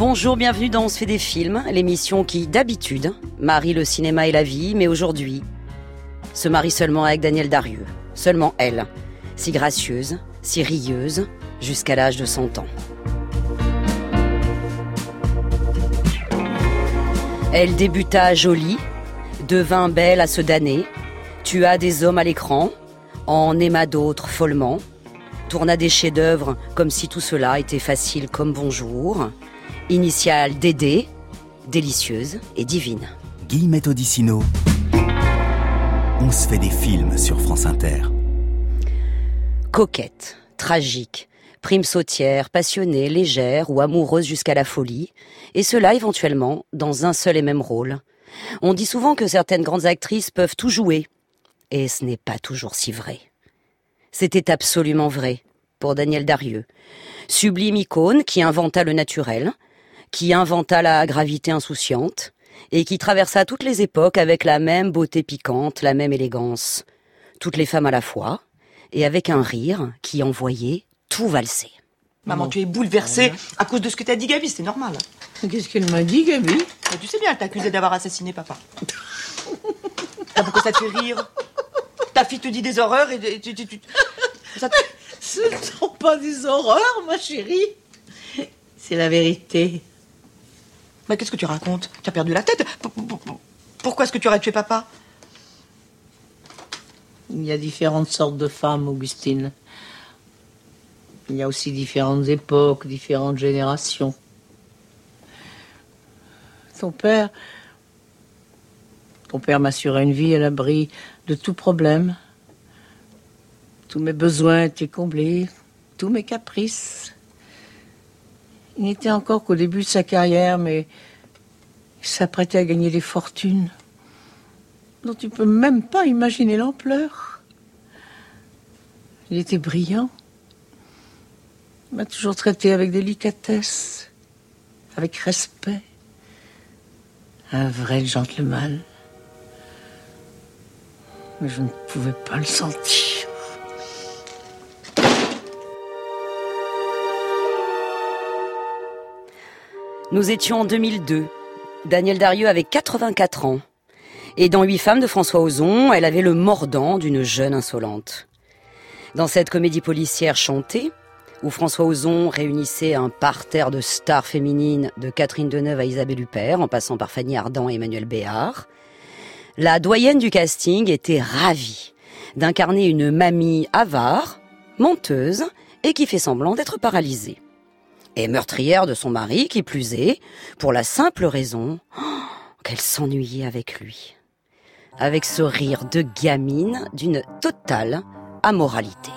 Bonjour, bienvenue dans On se fait des films, l'émission qui, d'habitude, marie le cinéma et la vie, mais aujourd'hui, se marie seulement avec Daniel Darieux. Seulement elle, si gracieuse, si rieuse, jusqu'à l'âge de 100 ans. Elle débuta jolie, devint belle à se damner, tua des hommes à l'écran, en aima d'autres follement, tourna des chefs-d'œuvre comme si tout cela était facile comme bonjour, initiale Dédé, délicieuse et divine. Guillemette Odissino. On se fait des films sur France Inter. Coquette, tragique, prime sautière, passionnée, légère ou amoureuse jusqu'à la folie, et cela éventuellement dans un seul et même rôle. On dit souvent que certaines grandes actrices peuvent tout jouer, et ce n'est pas toujours si vrai. C'était absolument vrai pour Daniel Darieux, sublime icône qui inventa le naturel, qui inventa la gravité insouciante, et qui traversa toutes les époques avec la même beauté piquante, la même élégance, toutes les femmes à la fois, et avec un rire qui envoyait tout valser. Maman, tu es bouleversée à cause de ce que t'as dit Gabi, c'est normal. Qu'est-ce qu'elle m'a dit, Gabi? Mais tu sais bien, elle t'a accusé d'avoir assassiné papa. Ah, pourquoi ça te fait rire Ta fille te dit des horreurs et tu... tu- tu- ça te- Ce ne sont pas des horreurs, ma chérie. C'est la vérité. Mais qu'est-ce que tu racontes? Tu as perdu la tête? Pourquoi est-ce que tu aurais tué papa? Il y a différentes sortes de femmes, Augustine. Il y a aussi différentes époques, différentes générations. Ton père. Ton père m'assurait une vie à l'abri de tout problème. Tous mes besoins étaient comblés, tous mes caprices. Il n'était encore qu'au début de sa carrière, mais il s'apprêtait à gagner des fortunes dont tu peux même pas imaginer l'ampleur. Il était brillant. Il m'a toujours traité avec délicatesse, avec respect. Un vrai gentleman. Mais je ne pouvais pas le sentir. Nous étions en 2002. Daniel Darieux avait 84 ans. Et dans Huit femmes de François Ozon, elle avait le mordant d'une jeune insolente. Dans cette comédie policière chantée, où François Ozon réunissait un parterre de stars féminines de Catherine Deneuve à Isabelle Huppert, en passant par Fanny Ardant et Emmanuel Béard, la doyenne du casting était ravie d'incarner une mamie avare, menteuse et qui fait semblant d'être paralysée. Et meurtrière de son mari, qui plus est, pour la simple raison qu'elle s'ennuyait avec lui. Avec ce rire de gamine d'une totale amoralité.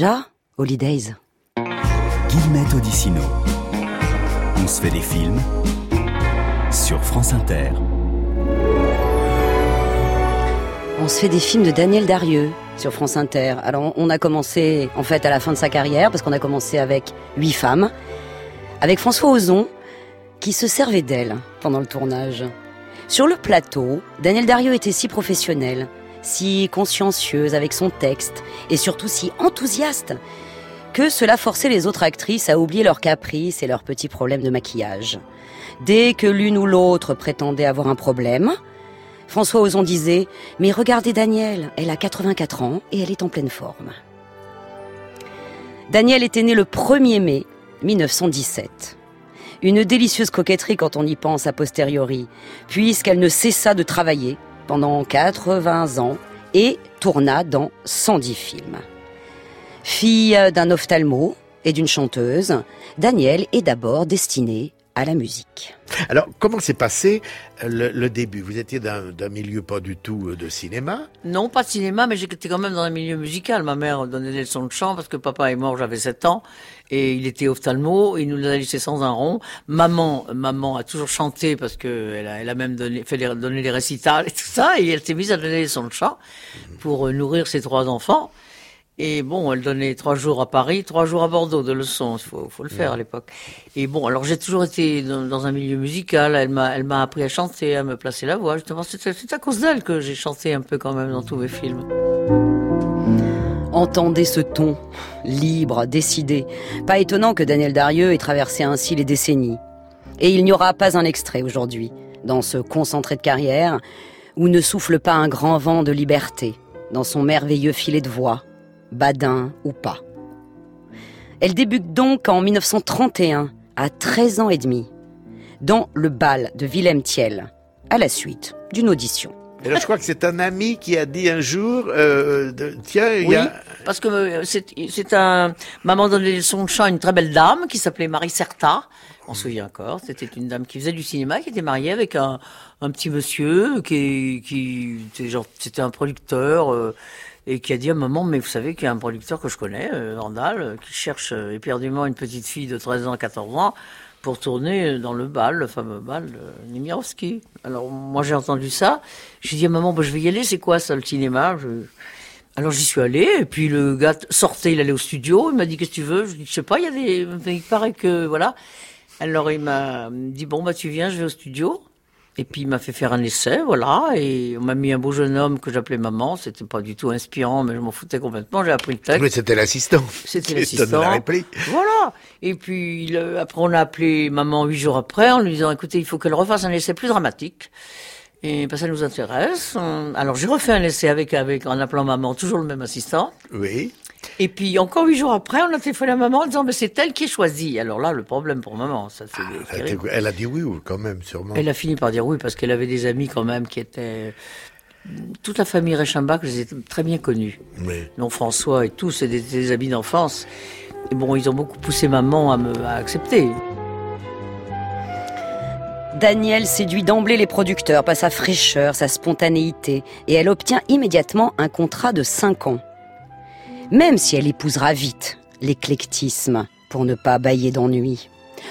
Déjà Holidays. Guillemette Odissino. On se fait des films sur France Inter. On se fait des films de Daniel Darieux sur France Inter. Alors on a commencé en fait à la fin de sa carrière parce qu'on a commencé avec huit femmes, avec François Ozon qui se servait d'elle pendant le tournage. Sur le plateau, Daniel Darieux était si professionnel, si consciencieuse avec son texte et surtout si enthousiaste que cela forçait les autres actrices à oublier leurs caprices et leurs petits problèmes de maquillage. Dès que l'une ou l'autre prétendait avoir un problème, François Ozon disait Mais regardez Daniel, elle a 84 ans et elle est en pleine forme. Daniel était né le 1er mai 1917. Une délicieuse coquetterie quand on y pense a posteriori, puisqu'elle ne cessa de travailler pendant 80 ans et tourna dans 110 films. Fille d'un ophtalmo et d'une chanteuse, Daniel est d'abord destinée à la musique. Alors, comment s'est passé euh, le, le début? Vous étiez d'un milieu pas du tout euh, de cinéma? Non, pas de cinéma, mais j'étais quand même dans un milieu musical. Ma mère donnait des leçons de chant parce que papa est mort, j'avais 7 ans, et il était ophtalmo, il nous a laissé sans un rond. Maman, maman a toujours chanté parce que elle a, elle a même donné, fait les, donné les récitals et tout ça, et elle s'est mise à donner des leçons de chant pour euh, nourrir ses trois enfants. Et bon, elle donnait trois jours à Paris, trois jours à Bordeaux de leçons. Il faut, faut le faire à l'époque. Et bon, alors j'ai toujours été dans, dans un milieu musical. Elle m'a, elle m'a appris à chanter, à me placer la voix. Justement, c'est, c'est à cause d'elle que j'ai chanté un peu quand même dans tous mes films. Entendez ce ton, libre, décidé. Pas étonnant que Daniel Darieux ait traversé ainsi les décennies. Et il n'y aura pas un extrait aujourd'hui, dans ce concentré de carrière, où ne souffle pas un grand vent de liberté, dans son merveilleux filet de voix, badin ou pas. Elle débute donc en 1931, à 13 ans et demi, dans le bal de Willem Thiel, à la suite d'une audition. Et là, je crois que c'est un ami qui a dit un jour, euh, de- tiens, il y Oui, a... parce que euh, c'est, c'est un maman donnait leçons de chant à une très belle dame qui s'appelait Marie Certa. On se souvient encore. C'était une dame qui faisait du cinéma, qui était mariée avec un, un petit monsieur qui, qui était genre, c'était un producteur. euh, et qui a dit à maman, mais vous savez qu'il y a un producteur que je connais, euh, Vandal, euh, qui cherche euh, éperdument une petite fille de 13 ans, 14 ans, pour tourner dans le bal, le fameux bal de Nemirovski. Alors moi j'ai entendu ça, j'ai dit à maman, bah, je vais y aller, c'est quoi ça le cinéma? Alors j'y suis allé, et puis le gars sortait, il allait au studio, il m'a dit qu'est-ce que tu veux? Je dis je sais pas, il y a des, il paraît que voilà. Alors il m'a dit bon bah tu viens, je vais au studio. Et puis il m'a fait faire un essai, voilà, et on m'a mis un beau jeune homme que j'appelais maman. C'était pas du tout inspirant, mais je m'en foutais complètement. J'ai appris le texte. Oui, c'était l'assistant. C'était l'assistant. donnait la réplique. Voilà. Et puis il, euh, après on a appelé maman huit jours après en lui disant écoutez il faut qu'elle refasse un essai plus dramatique. Et ben, ça nous intéresse. Alors j'ai refait un essai avec avec en appelant maman toujours le même assistant. Oui. Et puis encore huit jours après on a téléphoné à maman en disant mais c'est elle qui est choisie. Alors là le problème pour maman ça c'est était- Elle a dit oui, ou quand même, sûrement. Elle a fini par dire oui parce qu'elle avait des amis quand même qui étaient toute la famille Reichenbach, je les ai très bien connus. Oui. Non, François et tout, c'est des, des amis d'enfance. Et bon, ils ont beaucoup poussé maman à me à accepter. Daniel séduit d'emblée les producteurs par sa fraîcheur, sa spontanéité, et elle obtient immédiatement un contrat de 5 ans. Même si elle épousera vite l'éclectisme, pour ne pas bailler d'ennui.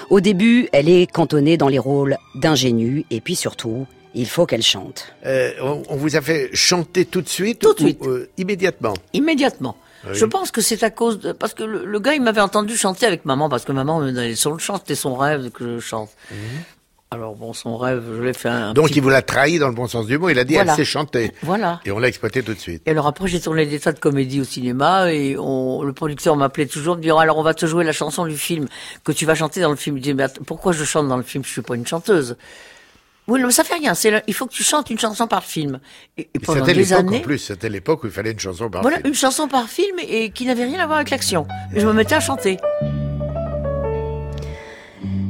Au début, elle est cantonnée dans les rôles d'ingénue, et puis surtout, il faut qu'elle chante. Euh, on, vous a fait chanter tout de suite Tout de suite. euh, immédiatement? Immédiatement. Oui. Je pense que c'est à cause de... Parce que le, le gars, il m'avait entendu chanter avec maman, parce que maman me donnait son chant, c'était son rêve que je chante. Alors bon, son rêve, je l'ai fait un. Donc petit- il vous l'a trahi dans le bon sens du mot, il a dit Voilà. elle sait chanter. Voilà. Et on l'a exploité tout de suite. Et alors après, j'ai tourné des tas de comédies au cinéma et on, le producteur m'appelait toujours, me disant alors on va te jouer la chanson du film que tu vas chanter dans le film. Je dis mais pourquoi je chante dans le film? Je suis pas une chanteuse. Oui, mais ça fait rien. C'est le- il faut que tu chantes une chanson par film. Et, et Et pendant C'était des l'époque années, en plus, c'était l'époque où il fallait une chanson par voilà film. une chanson par film et qui n'avait rien à voir avec l'action. Et je me mettais à chanter.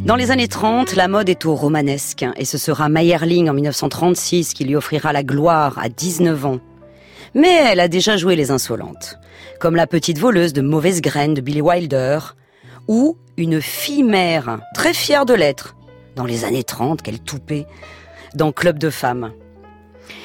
Dans les années 30, la mode est au romanesque, et ce sera Meyerling en 1936 qui lui offrira la gloire à 19 ans. Mais elle a déjà joué les insolentes, comme la petite voleuse de mauvaise graine de Billy Wilder, ou une fille mère, très fière de l'être, dans les années 30 qu'elle toupait, dans Club de femmes.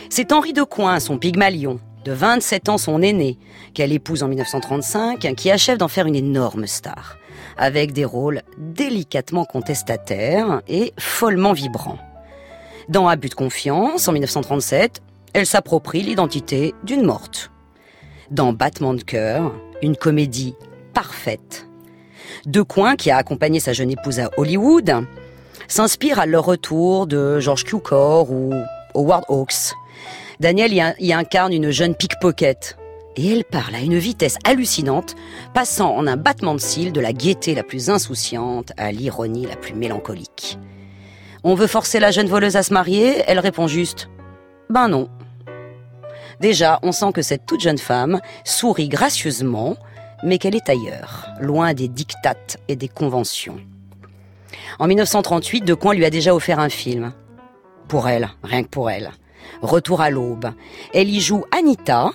C'est Henri de Coin, son Pygmalion, de 27 ans son aîné, qu'elle épouse en 1935, qui achève d'en faire une énorme star, avec des rôles délicatement contestataires et follement vibrants. Dans Abus de confiance, en 1937, elle s'approprie l'identité d'une morte. Dans Battement de cœur, une comédie parfaite. De Coin, qui a accompagné sa jeune épouse à Hollywood, s'inspire à leur retour de George Cukor ou Howard Hawks. Daniel y, incarne une jeune pickpocket. Et elle parle à une vitesse hallucinante, passant en un battement de cils de la gaieté la plus insouciante à l'ironie la plus mélancolique. On veut forcer la jeune voleuse à se marier, elle répond juste Ben non. Déjà, on sent que cette toute jeune femme sourit gracieusement, mais qu'elle est ailleurs, loin des dictates et des conventions. En 1938, De Coin lui a déjà offert un film. Pour elle, rien que pour elle. Retour à l'aube. Elle y joue Anita,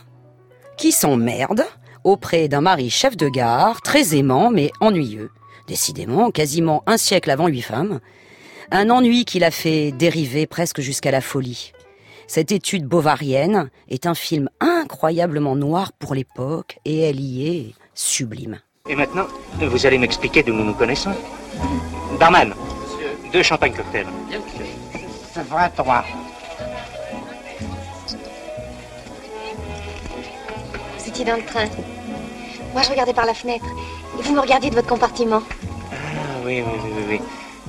qui s'emmerde auprès d'un mari chef de gare, très aimant mais ennuyeux. Décidément, quasiment un siècle avant huit femmes, un ennui qui l'a fait dériver presque jusqu'à la folie. Cette étude bovarienne est un film incroyablement noir pour l'époque et elle y est sublime. Et maintenant, vous allez m'expliquer d'où nous nous connaissons Barman, deux champagnes cocktails. C'est vrai, toi. Dans le train. Moi, je regardais par la fenêtre. Et vous me regardiez de votre compartiment. Ah, oui, oui, oui, oui.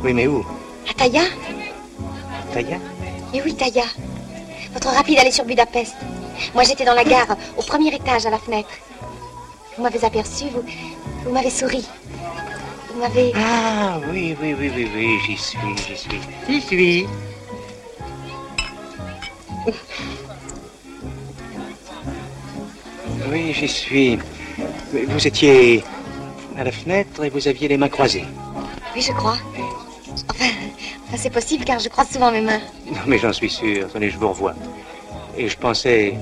Oui, mais où? À Taya Taya? Eh oui, Taya. Votre rapide allait sur Budapest. Moi, j'étais dans la gare, au premier étage, à la fenêtre. Vous m'avez aperçu, vous, vous m'avez souri. Vous m'avez... Ah, oui, oui, oui, oui, oui, j'y suis, j'y suis. J'y suis. Oui, j'y suis. Vous étiez à la fenêtre et vous aviez les mains croisées. Oui, je crois. Enfin, c'est possible car je croise souvent mes mains. Non, mais j'en suis sûr. Attendez, je vous revois. Et je pensais.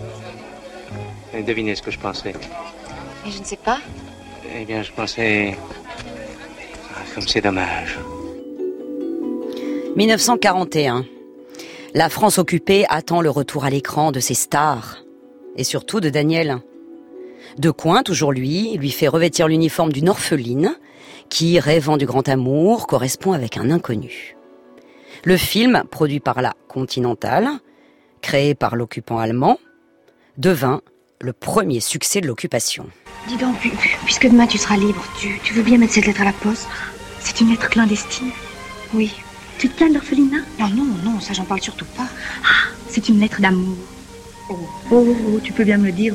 Devinez ce que je pensais. Et je ne sais pas. Eh bien, je pensais. Ah, comme c'est dommage. 1941. La France occupée attend le retour à l'écran de ses stars. Et surtout de Daniel. De Coin, toujours lui, lui fait revêtir l'uniforme d'une orpheline qui, rêvant du grand amour, correspond avec un inconnu. Le film, produit par la Continental, créé par l'occupant allemand, devint le premier succès de l'occupation. Dis donc, puisque demain tu seras libre, tu, veux bien mettre cette lettre à la poste? C'est une lettre clandestine? Oui. Tu te plains de l'orphelinat? Non, non, non, ça j'en parle surtout pas. Ah, c'est une lettre d'amour. Oh. oh. Oh, tu peux bien me le dire.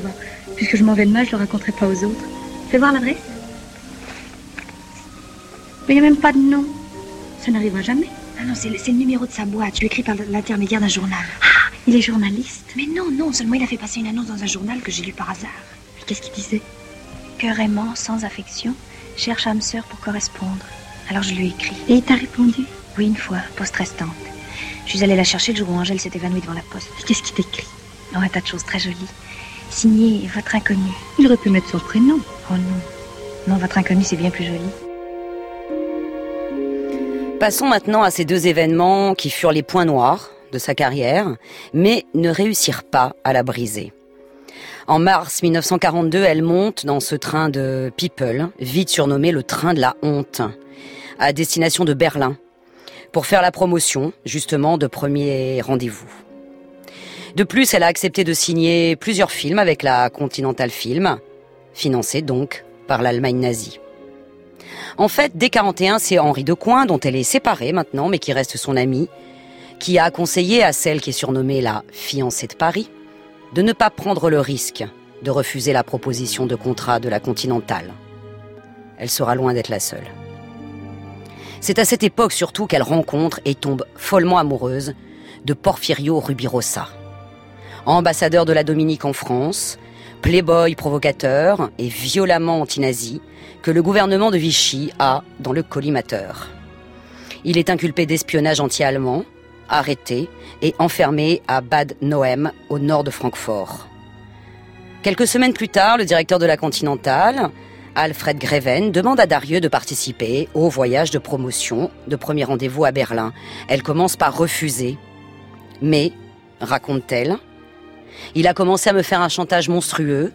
Puisque je m'en vais demain, je le raconterai pas aux autres. Fais voir l'adresse. Mais il n'y a même pas de nom. Ça n'arrivera jamais. Ah non, c'est le, numéro de sa boîte. Je lui écrit par l'intermédiaire d'un journal. Ah, il est journaliste. Mais non, non, seulement il a fait passer une annonce dans un journal que j'ai lu par hasard. Qu'est-ce qu'il disait? Que Raymond, sans affection, cherche âme sœur pour correspondre. Alors je lui ai écrit. Et il t'a répondu? Oui, une fois, poste restante. Je suis allée la chercher le jour où Angèle s'est évanouie devant la poste. Qu'est-ce qu'il t'écrit? Oh, un tas de choses très jolies. Signé Votre Inconnu. Il aurait pu mettre son prénom. Oh non. Non, Votre Inconnu, c'est bien plus joli. Passons maintenant à ces deux événements qui furent les points noirs de sa carrière, mais ne réussirent pas à la briser. En mars 1942, elle monte dans ce train de People, vite surnommé le train de la honte, à destination de Berlin, pour faire la promotion, justement, de premier rendez-vous. De plus, elle a accepté de signer plusieurs films avec la Continental Film, financés donc par l'Allemagne nazie. En fait, dès 41, c'est Henri Decoing, dont elle est séparée maintenant, mais qui reste son amie, qui a conseillé à celle qui est surnommée la fiancée de Paris de ne pas prendre le risque de refuser la proposition de contrat de la Continentale. Elle sera loin d'être la seule. C'est à cette époque surtout qu'elle rencontre et tombe follement amoureuse de Porfirio Rubirosa. Ambassadeur de la Dominique en France, playboy provocateur et violemment anti-nazi, que le gouvernement de Vichy a dans le collimateur. Il est inculpé d'espionnage anti-allemand, arrêté et enfermé à Bad Noem, au nord de Francfort. Quelques semaines plus tard, le directeur de la Continentale, Alfred Greven, demande à Darieux de participer au voyage de promotion de premier rendez-vous à Berlin. Elle commence par refuser. Mais, raconte-t-elle, Il a commencé à me faire un chantage monstrueux,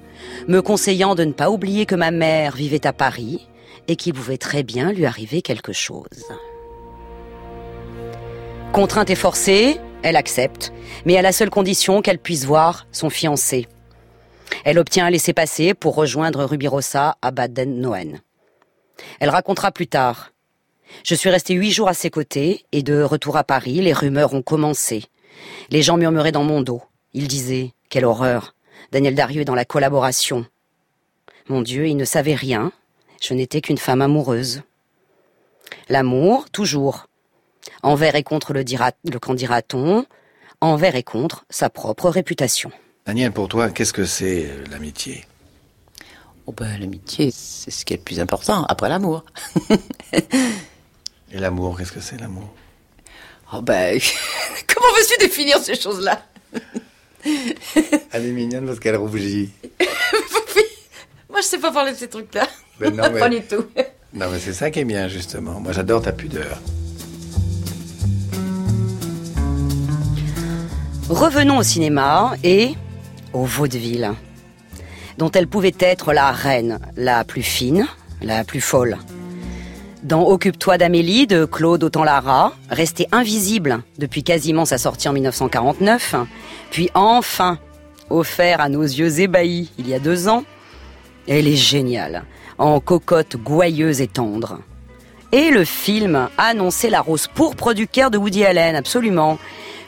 me conseillant de ne pas oublier que ma mère vivait à Paris et qu'il pouvait très bien lui arriver quelque chose. Contrainte et forcée, elle accepte, mais à la seule condition qu'elle puisse voir son fiancé. Elle obtient un laissez-passer pour rejoindre Rubirosa à Baden-Noen. Elle racontera plus tard. Je suis resté huit jours à ses côtés et de retour à Paris, les rumeurs ont commencé. Les gens murmuraient dans mon dos. Ils disaient Quelle horreur Daniel Darieux est dans la collaboration. Mon Dieu, il ne savait rien. Je n'étais qu'une femme amoureuse. L'amour, toujours. Envers et contre le, dira, le qu'en dira-t-on Envers et contre sa propre réputation. Daniel, pour toi, qu'est-ce que c'est euh, l'amitié? Oh ben, l'amitié, c'est ce qui est le plus important, après l'amour. Et l'amour, qu'est-ce que c'est l'amour? Oh ben, comment veux-tu définir ces choses-là? Elle est mignonne parce qu'elle rougit. Moi, je sais pas parler de ces trucs-là. Ben non, mais- pas du tout. Non, mais c'est ça qui est bien, justement. Moi, j'adore ta pudeur. Revenons au cinéma et au vaudeville, dont elle pouvait être la reine, la plus fine, la plus folle. Dans Occupe-toi d'Amélie de Claude Autant-Lara, restée invisible depuis quasiment sa sortie en 1949, puis enfin offert à nos yeux ébahis il y a deux ans, elle est géniale, en cocotte gouailleuse et tendre. Et le film annonçait la rose pourpre du cœur de Woody Allen, absolument,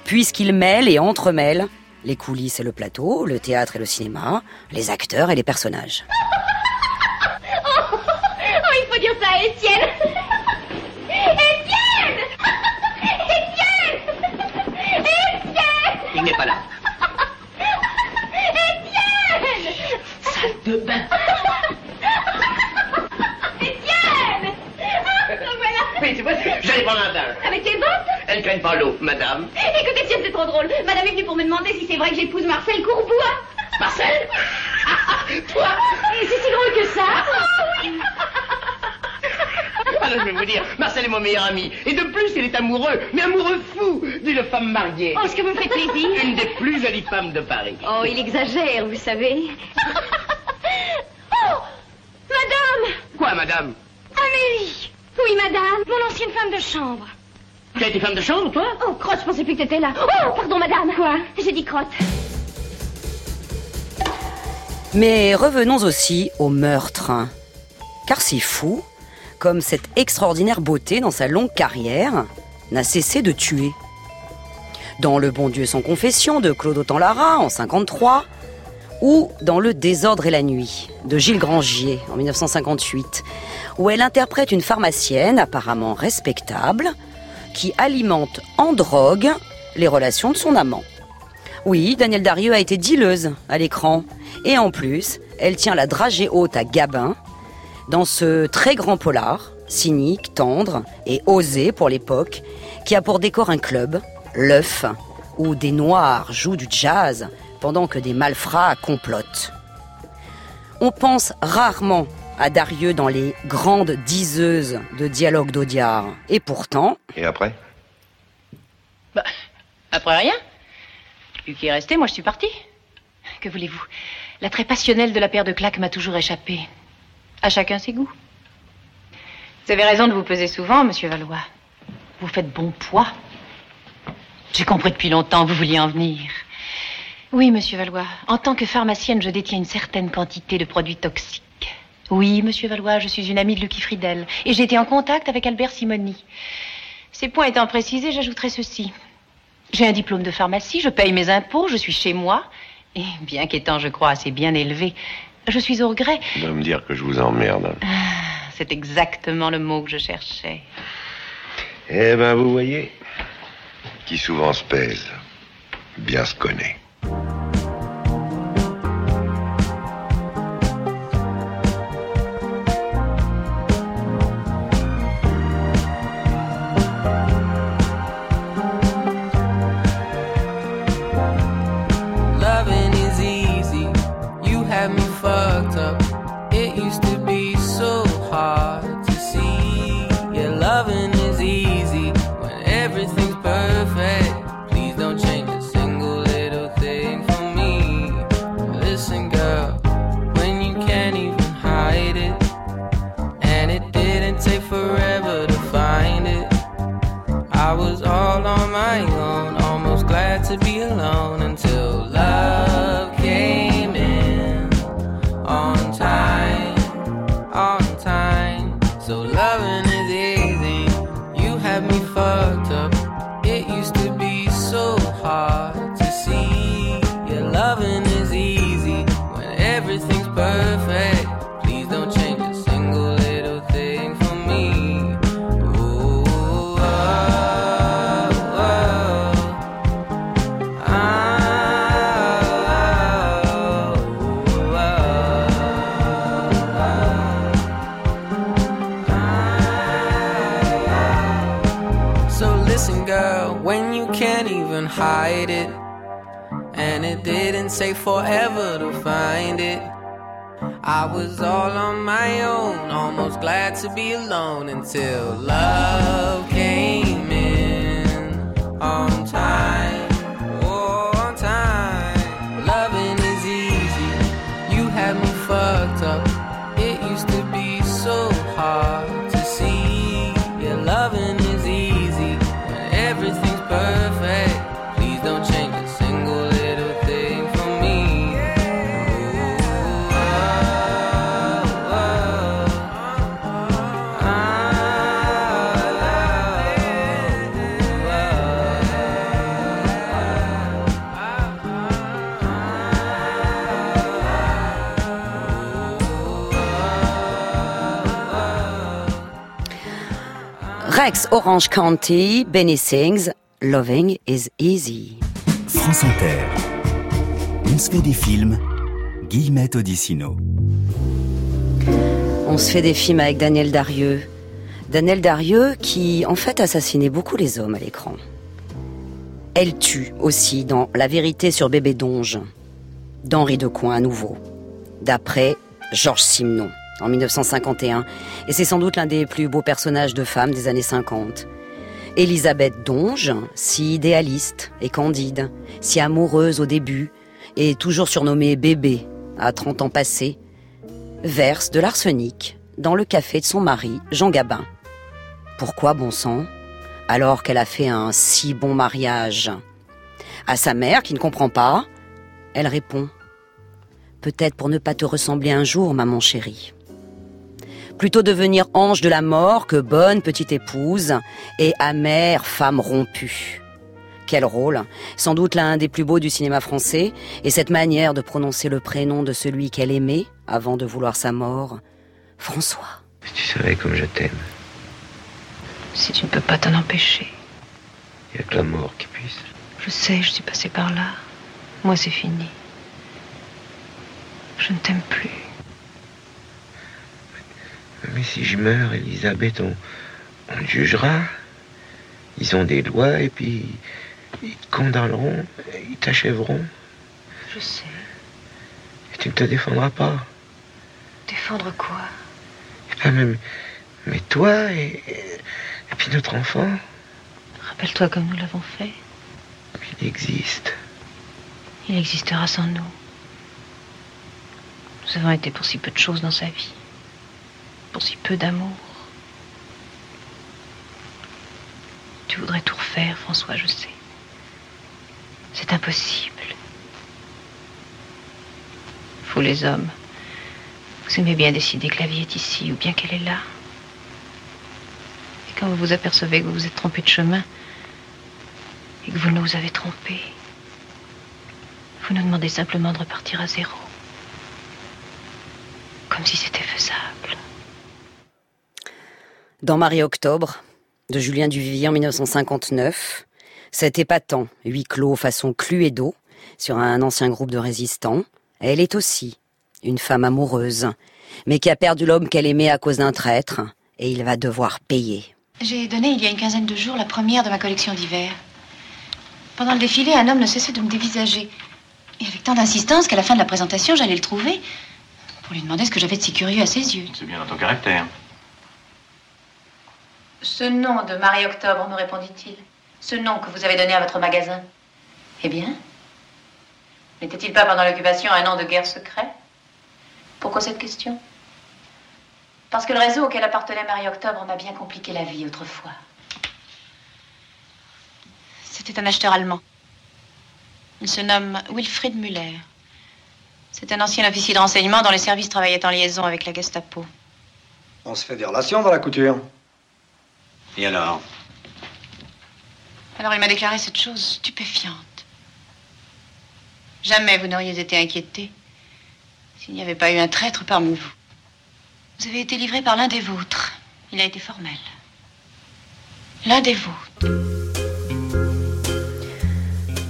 puisqu'il mêle et entremêle les coulisses et le plateau, le théâtre et le cinéma, les acteurs et les personnages. Oh, il faut dire ça à Étienne. Étienne Étienne Étienne Il n'est pas là. Étienne Salle de bain. Étienne Oh, voilà. Oui, c'est possible. J'allais prendre un bain. Avec tes bottes Elle craigne pas l'eau, madame. Écoute, Étienne, c'est trop drôle. Madame est venue pour me demander si c'est vrai que j'épouse Marcel Courbois. Marcel? Toi? Et c'est si drôle que ça Alors je vais vous dire, Marcel est mon meilleur ami. Et de plus, il est amoureux, mais amoureux fou d'une femme mariée. Oh, ce que vous me faites plaisir. Une des plus jolies femmes de Paris. Oh, il exagère, vous savez. oh Madame Quoi, madame? Amélie Oui, madame, mon ancienne femme de chambre. Tu as été femme de chambre, toi? Oh, crotte, je pensais plus que t'étais là. Oh, pardon, madame. Quoi? J'ai dit crotte. Mais revenons aussi au meurtre. Car c'est fou, comme cette extraordinaire beauté dans sa longue carrière n'a cessé de tuer. Dans Le Bon Dieu sans confession de Claude Autant-Lara en 53, ou dans Le désordre et la nuit de Gilles Grangier en 1958, où elle interprète une pharmacienne apparemment respectable qui alimente en drogue les relations de son amant. Oui, Daniel Darieux a été dealeuse à l'écran. Et en plus, elle tient la dragée haute à Gabin dans ce très grand polar, cynique, tendre et osé pour l'époque, qui a pour décor un club, l'œuf, où des noirs jouent du jazz pendant que des malfrats complotent. On pense rarement à Darieux dans les grandes diseuses de dialogue d'Audiard. Et pourtant, Et après? Bah, après rien. Lui qui est resté, moi je suis partie. Que voulez-vous? L'attrait passionnel de la paire de claques m'a toujours échappé. À chacun ses goûts. Vous avez raison de vous peser souvent, monsieur Valois. Vous faites bon poids. J'ai compris depuis longtemps, vous vouliez en venir. Oui, monsieur Valois. En tant que pharmacienne, je détiens une certaine quantité de produits toxiques. Oui, monsieur Valois, je suis une amie de Lucky Friedel. Et j'ai été en contact avec Albert Simoni. Ces points étant précisés, j'ajouterai ceci. J'ai un diplôme de pharmacie, je paye mes impôts, je suis chez moi. Et bien qu'étant, je crois, assez bien élevé, je suis au regret. De me dire que je vous emmerde. C'est exactement le mot que je cherchais. Eh ben, vous voyez, qui souvent se pèse, bien se connaît. Say forever to find it. I was all on my own, almost glad to be alone until love Rex Orange County, Benny sings Loving is Easy. France Inter. On se fait des films. Guillemette Odissino. On se fait des films avec Daniel Darieux. Daniel Darieux qui, en fait, assassinait beaucoup les hommes à l'écran. Elle tue aussi dans La vérité sur bébé Donge, d'Henri Decoing à nouveau, d'après Georges Simenon, en 1951. Et c'est sans doute l'un des plus beaux personnages de femmes des années 50. Elisabeth Donge, si idéaliste et candide, si amoureuse au début, et toujours surnommée bébé à 30 ans passés, verse de l'arsenic dans le café de son mari, Jean Gabin. Pourquoi, bon sang Alors qu'elle a fait un si bon mariage? À sa mère, qui ne comprend pas, elle répond Peut-être pour ne pas te ressembler un jour, maman chérie. Plutôt devenir ange de la mort que bonne petite épouse et amère femme rompue. Quel rôle Sans doute l'un des plus beaux du cinéma français, et cette manière de prononcer le prénom de celui qu'elle aimait avant de vouloir sa mort, François. Tu savais comme je t'aime. Si tu ne peux pas t'en empêcher. Il n'y a que la mort qui puisse. Je sais, je suis passée par là. Moi, c'est fini. Je ne t'aime plus. Mais si je meurs, Elisabeth, on, on jugera. Ils ont des lois et puis ils te condamneront, ils t'achèveront. Je sais. Et tu ne te défendras pas. Défendre quoi? Et pas même. Mais toi et, et puis notre enfant, Rappelle-toi comme nous l'avons fait. il existe. Il existera sans nous. Nous avons été pour si peu de choses dans sa vie. Pour si peu d'amour. Tu voudrais tout refaire, François, je sais. C'est impossible. Vous les hommes, vous aimez bien décider que la vie est ici ou bien qu'elle est là. Et quand vous vous apercevez que vous vous êtes trompé de chemin et que vous nous avez trompés, vous nous demandez simplement de repartir à zéro. Comme si c'était faisable. Dans Marie-Octobre, de Julien Duvivier en 1959, cet épatant huis clos façon Cluedo sur un ancien groupe de résistants, elle est aussi une femme amoureuse, mais qui a perdu l'homme qu'elle aimait à cause d'un traître, et il va devoir payer. J'ai donné il y a une quinzaine de jours la première de ma collection d'hiver. Pendant le défilé, un homme ne cessait de me dévisager. Et avec tant d'insistance qu'à la fin de la présentation, j'allais le trouver pour lui demander ce que j'avais de si curieux à ses yeux. C'est bien dans ton caractère. Ce nom de Marie-Octobre, me répondit-il. Ce nom que vous avez donné à votre magasin. Eh bien N'était-il pas pendant l'occupation un nom de guerre secret? Pourquoi cette question? Parce que le réseau auquel appartenait Marie-Octobre m'a bien compliqué la vie autrefois. C'est un acheteur allemand. Il se nomme Wilfried Müller. C'est un ancien officier de renseignement dont les services travaillaient en liaison avec la Gestapo. On se fait des relations dans la couture. Et alors Alors il m'a déclaré cette chose stupéfiante. Jamais vous n'auriez été inquiété s'il n'y avait pas eu un traître parmi vous. Vous avez été livré par l'un des vôtres. Il a été formel. L'un des vôtres.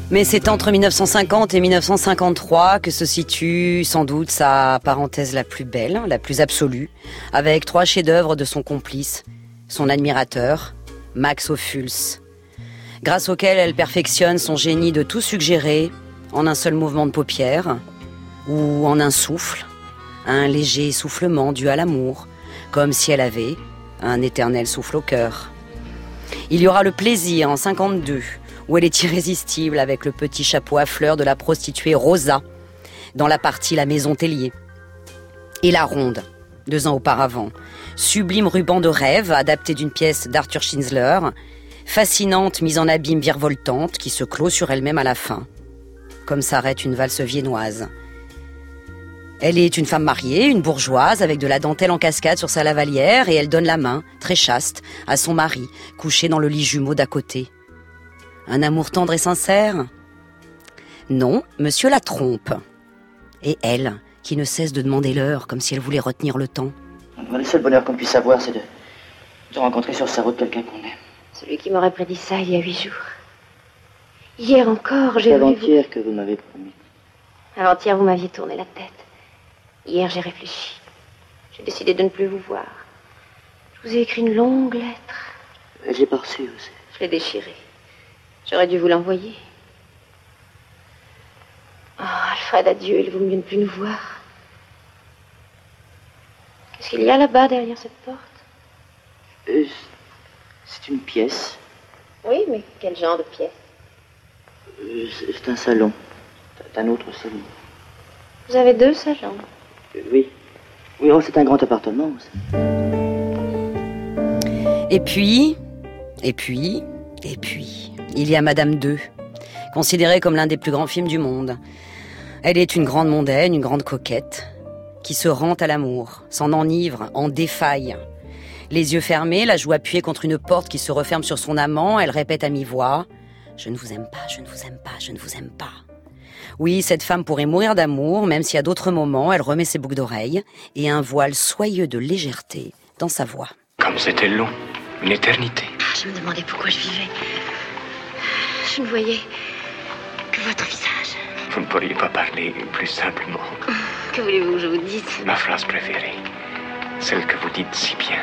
Mais c'est entre 1950 et 1953 que se situe sans doute sa parenthèse la plus belle, la plus absolue, avec trois chefs-d'œuvre de son complice, son admirateur, Max Ophuls, grâce auquel elle perfectionne son génie de tout suggérer en un seul mouvement de paupières ou en un souffle, un léger essoufflement dû à l'amour, comme si elle avait un éternel souffle au cœur. Il y aura le plaisir en 52, où elle est irrésistible avec le petit chapeau à fleurs de la prostituée Rosa, dans la partie La Maison Tellier. Et La Ronde, deux ans auparavant, sublime ruban de rêve adapté d'une pièce d'Arthur Schindler, fascinante mise en abîme virevoltante qui se clôt sur elle-même à la fin, comme s'arrête une valse viennoise. Elle est une femme mariée, une bourgeoise, avec de la dentelle en cascade sur sa lavalière, et elle donne la main, très chaste, à son mari, couché dans le lit jumeau d'à côté. Un amour tendre et sincère? Non, monsieur la trompe. Et elle, qui ne cesse de demander l'heure, comme si elle voulait retenir le temps. Le seul bonheur qu'on puisse avoir, c'est de, de rencontrer sur sa route quelqu'un qu'on aime. Celui qui m'aurait prédit ça il y a huit jours. Hier encore, j'ai vous- avant-hier que vous m'avez promis. Avant-hier, vous m'aviez tourné la tête. Hier, j'ai réfléchi. J'ai décidé de ne plus vous voir. Je vous ai écrit une longue lettre. Je l'ai pas aussi. Je l'ai déchirée. J'aurais dû vous l'envoyer. Oh, Alfred, adieu, il vaut mieux ne plus nous voir. Qu'est-ce qu'il y a là-bas derrière cette porte Euh, c'est une pièce. Oui, mais quel genre de pièce Euh, c'est un salon. C'est un autre salon. Vous avez deux salons. Euh, oui. Oui, oh, c'est un grand appartement. ça. Et puis, et puis, et puis, il y a Madame II, considérée comme l'un des plus grands films du monde. Elle est une grande mondaine, une grande coquette, qui se rend à l'amour, s'en enivre, en défaille. Les yeux fermés, la joue appuyée contre une porte qui se referme sur son amant, elle répète à mi-voix Je ne vous aime pas, je ne vous aime pas, je ne vous aime pas. Oui, cette femme pourrait mourir d'amour, même si à d'autres moments, elle remet ses boucles d'oreilles et un voile soyeux de légèreté dans sa voix. Comme c'était long, une éternité. Je me demandais pourquoi je vivais. Je ne voyais que votre visage. Vous ne pourriez pas parler plus simplement. Que voulez-vous que je vous dise? Ma phrase préférée, celle que vous dites si bien.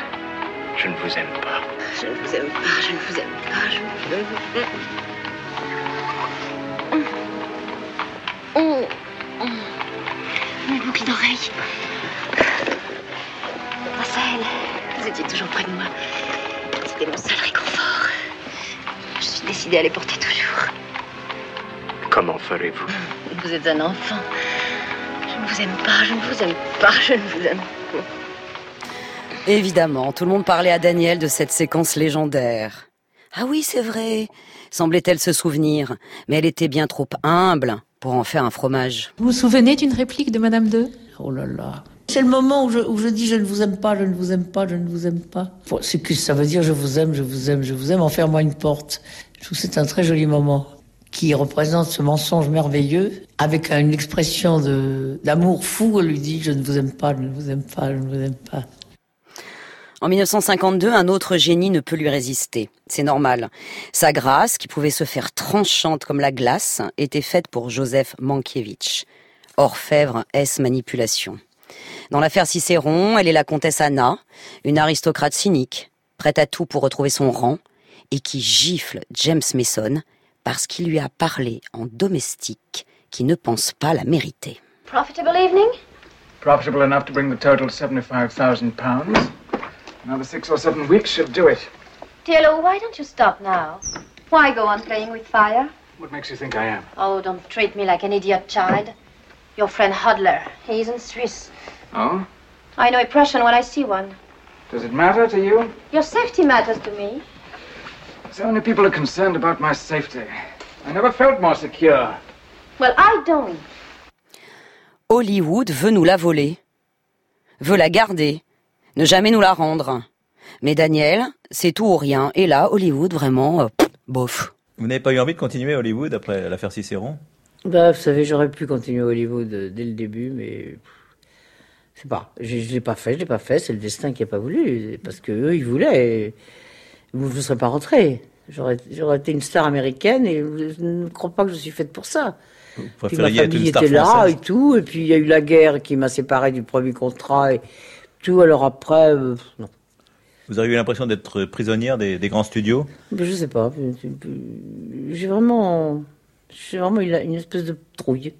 Je ne vous aime pas. Je ne vous aime pas, je ne vous aime pas, je ne vous aime pas. Mes boucles d'oreilles. Marcel, vous étiez toujours près de moi. C'était mon seul réconfort. Je suis décidée à les porter toujours. Comment ferez-vous? Vous êtes un enfant. Je ne vous aime pas, je ne vous aime pas, je ne vous aime pas. Évidemment, tout le monde parlait à Daniel de cette séquence légendaire. Ah oui, c'est vrai, semblait-elle se souvenir, mais elle était bien trop humble pour en faire un fromage. Vous vous souvenez d'une réplique de Madame II Oh là là. C'est le moment où je, où je dis je ne vous aime pas, je ne vous aime pas, je ne vous aime pas. Bon, C'est que ça veut dire je vous aime, je vous aime, je vous aime, enferme-moi une porte. Je trouve que c'est un très joli moment qui représente ce mensonge merveilleux avec une expression d'amour fou. Elle lui dit je ne vous aime pas, je ne vous aime pas, je ne vous aime pas. En 1952, un autre génie ne peut lui résister. C'est normal. Sa grâce, qui pouvait se faire tranchante comme la glace, était faite pour Joseph Mankiewicz. Orfèvre S manipulation? Dans l'affaire Cicéron, elle est la comtesse Anna, une aristocrate cynique, prête à tout pour retrouver son rang, et qui gifle James Mason parce qu'il lui a parlé en domestique qui ne pense pas la mériter. Profitable evening? Profitable enough to bring the total £75,000. Another six or seven weeks should do it. Taylor, why don't you stop now? Why go on playing with fire? What makes you think I am? Oh, don't treat me like an idiot child. Your friend Hodler, he's in Swiss. Oh? I know a Prussian when I see one. Does it matter to you? Your safety matters to me. So many people are concerned about my safety. I never felt more secure. Well, I don't. Hollywood veut nous la voler, veut la garder, ne jamais nous la rendre. Mais Daniel, c'est tout ou rien. Et là, Hollywood, vraiment, euh, pff, bof. Vous n'avez pas eu envie de continuer à Hollywood après l'affaire Cicéron? Bah, vous savez, j'aurais pu continuer à Hollywood euh, dès le début, mais je sais pas. Je, je l'ai pas fait, je l'ai pas fait. C'est le destin qui a pas voulu, parce que eux, ils voulaient. et Vous ne serez pas rentré. J'aurais, j'aurais été une star américaine et je ne crois pas que je suis faite pour ça. Puis ma famille était là française et tout, et puis il y a eu la guerre qui m'a séparé du premier contrat et tout. Alors après, euh, non. Vous avez eu l'impression d'être prisonnière des, des grands studios? Mais je sais pas. J'ai vraiment, j'ai vraiment une, une espèce de trouille.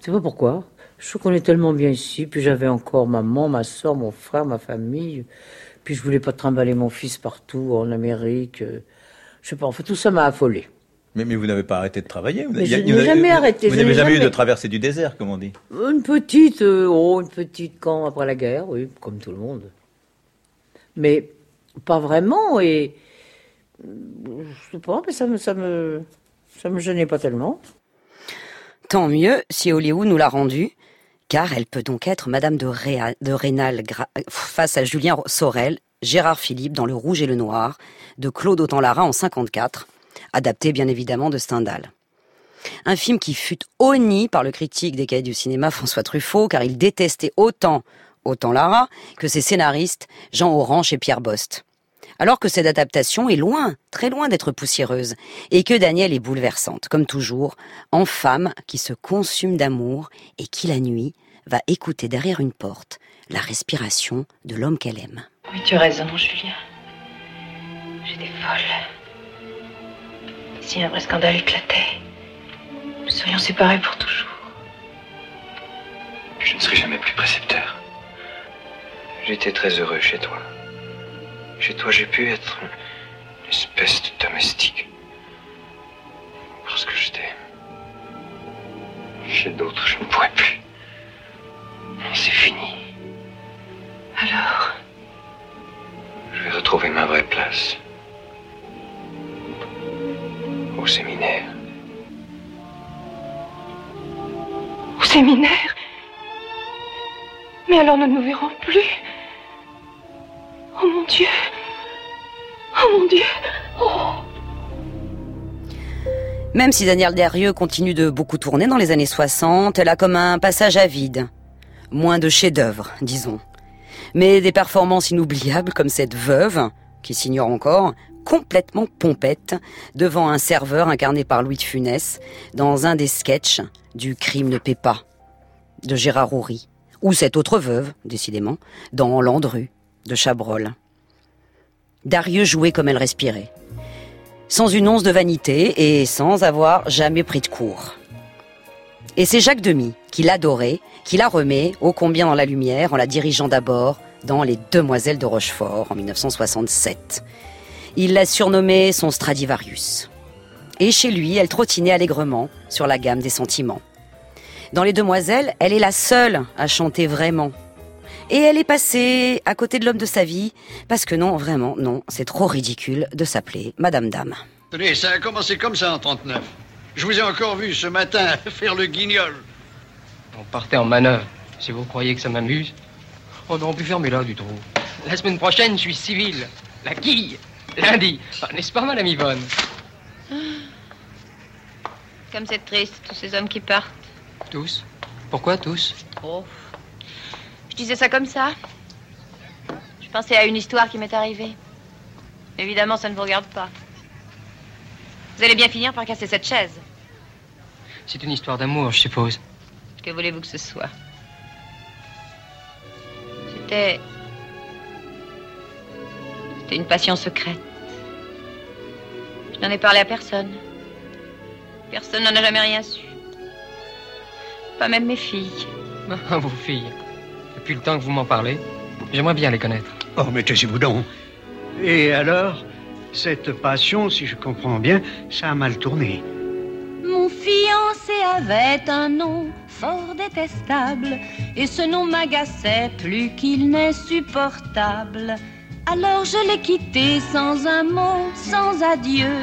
Je sais pas pourquoi. Je trouve qu'on est tellement bien ici. Puis j'avais encore maman, ma soeur, mon frère, ma famille. Puis je voulais pas trimballer mon fils partout en Amérique. Euh, Je sais pas. En fait, tout ça m'a affolé. mais, mais vous n'avez pas arrêté de travailler vous Mais n'avez- je n'ai jamais arrêté, Vous n'avez jamais eu de traversée du désert, comme on dit. Une petite, euh, oh, une petite quand après la guerre, oui, comme tout le monde. Mais pas vraiment et je sais pas, mais ça me, ça me, ça me gênait pas tellement. Tant mieux si Hollywood nous l'a rendue, car elle peut donc être Madame de, Réa- face à Julien Sorel, Gérard Philippe dans Le Rouge et le Noir, de Claude Autant-Lara en 54, adapté bien évidemment de Stendhal. Un film qui fut honni par le critique des cahiers du cinéma François Truffaut, car il détestait autant Autant-Lara que ses scénaristes Jean Orange et Pierre Bost. Alors que cette adaptation est loin, très loin d'être poussiéreuse, et que Danielle est bouleversante, comme toujours, en femme qui se consume d'amour et qui la nuit va écouter derrière une porte la respiration de l'homme qu'elle aime. Oui, tu as raison, Julien. J'étais folle. Si un vrai scandale éclatait, nous serions séparés pour toujours. Je ne serai jamais plus précepteur. J'étais très heureux chez toi. Chez toi, j'ai pu être une espèce de domestique. Parce que j'étais. Chez d'autres, je ne pourrais plus. C'est fini. Alors, Je vais retrouver ma vraie place. Au séminaire. au séminaire? Mais alors nous ne nous verrons plus. Oh mon Dieu Oh mon Dieu Oh Même si Danielle Derrieux continue de beaucoup tourner dans les années 60, elle a comme un passage à vide. Moins de chefs-d'œuvre, disons. Mais des performances inoubliables comme cette veuve, qui s'ignore encore, complètement pompette, devant un serveur incarné par Louis de Funès, dans un des sketchs du crime ne paie pas, de Gérard Houry. Ou cette autre veuve, décidément, dans Landru, de Chabrol. Darieux jouait comme elle respirait sans une once de vanité et sans avoir jamais pris de cours. Et c'est Jacques Demy qui l'adorait, qui la remet ô combien dans la lumière en la dirigeant d'abord dans Les Demoiselles de Rochefort en 1967. Il l'a surnommée son Stradivarius. Et chez lui, elle trottinait allègrement sur la gamme des sentiments. Dans Les Demoiselles, elle est la seule à chanter vraiment. Et elle est passée à côté de l'homme de sa vie, parce que non, vraiment, non, c'est trop ridicule de s'appeler Madame Dame. Tenez, ça a commencé comme ça en 39. Je vous ai encore vu ce matin faire le guignol. On partait en manœuvre. Si vous croyez que ça m'amuse. Oh non, plus fermez là du trou. La semaine prochaine, je suis civil. La quille. Lundi. Ah, N'est-ce pas, madame Yvonne? Comme c'est triste, tous ces hommes qui partent. Tous? Pourquoi tous? Oh. Je disais ça comme ça. Je pensais à une histoire qui m'est arrivée. Évidemment, ça ne vous regarde pas. Vous allez bien finir par casser cette chaise. C'est une histoire d'amour, je suppose. Que voulez-vous que ce soit? C'était. C'était une passion secrète. Je n'en ai parlé à personne. Personne n'en a jamais rien su. Pas même mes filles. Ah, vos filles. Depuis le temps que vous m'en parlez, j'aimerais bien les connaître. Oh, mais taisez-vous donc. Et alors, cette passion, si je comprends bien, ça a mal tourné. Mon fiancé avait un nom fort détestable, et ce nom m'agaçait plus qu'il n'est supportable. Alors je l'ai quitté sans un mot, sans adieu.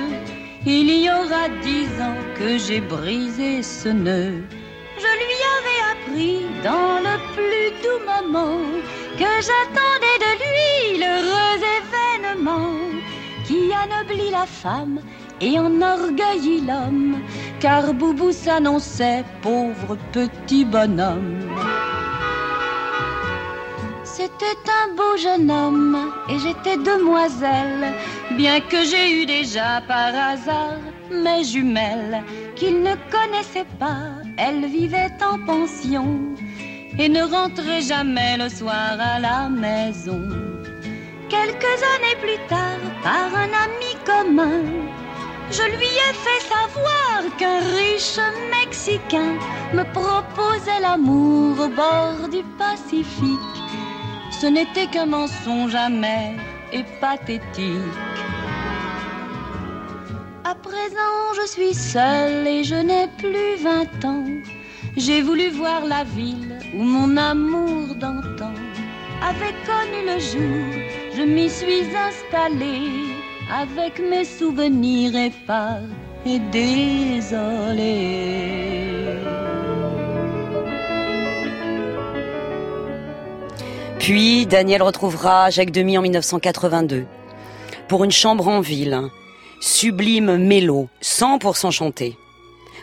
Il y aura dix ans que j'ai brisé ce nœud. Je lui avais appris dans le plus doux moment que j'attendais de lui l'heureux événement qui anoblit la femme et enorgueillit l'homme, car Boubou s'annonçait pauvre petit bonhomme. C'était un beau jeune homme et j'étais demoiselle, bien que j'ai eu déjà par hasard mes jumelles qu'il ne connaissait pas. Elles vivaient en pension et ne rentraient jamais le soir à la maison. Quelques années plus tard, par un ami commun, je lui ai fait savoir qu'un riche Mexicain me proposait l'amour au bord du Pacifique. Ce n'était qu'un mensonge amer et pathétique. À présent, je suis seule et je n'ai plus vingt ans. J'ai voulu voir la ville où mon amour d'antan avait connu le jour. Je m'y suis installée avec mes souvenirs épars et désolée. Puis Daniel retrouvera Jacques Demy en 1982 pour une chambre en ville, sublime mélo, 100% chanté,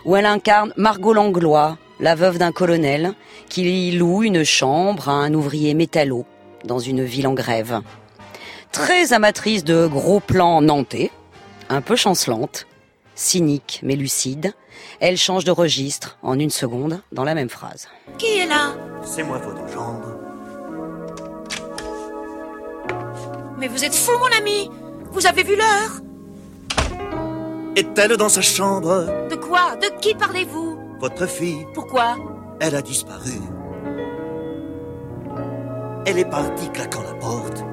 où elle incarne Margot Langlois, la veuve d'un colonel, qui loue une chambre à un ouvrier métallo dans une ville en grève. Très amatrice de gros plans nantais, un peu chancelante, cynique mais lucide, elle change de registre en une seconde dans la même phrase. Qui est là? C'est moi votre gendre. Mais vous êtes fou, mon ami Vous avez vu l'heure? Est-elle dans sa chambre De quoi? De qui parlez-vous? Votre fille Pourquoi? Elle a disparu. Elle est partie claquant la porte.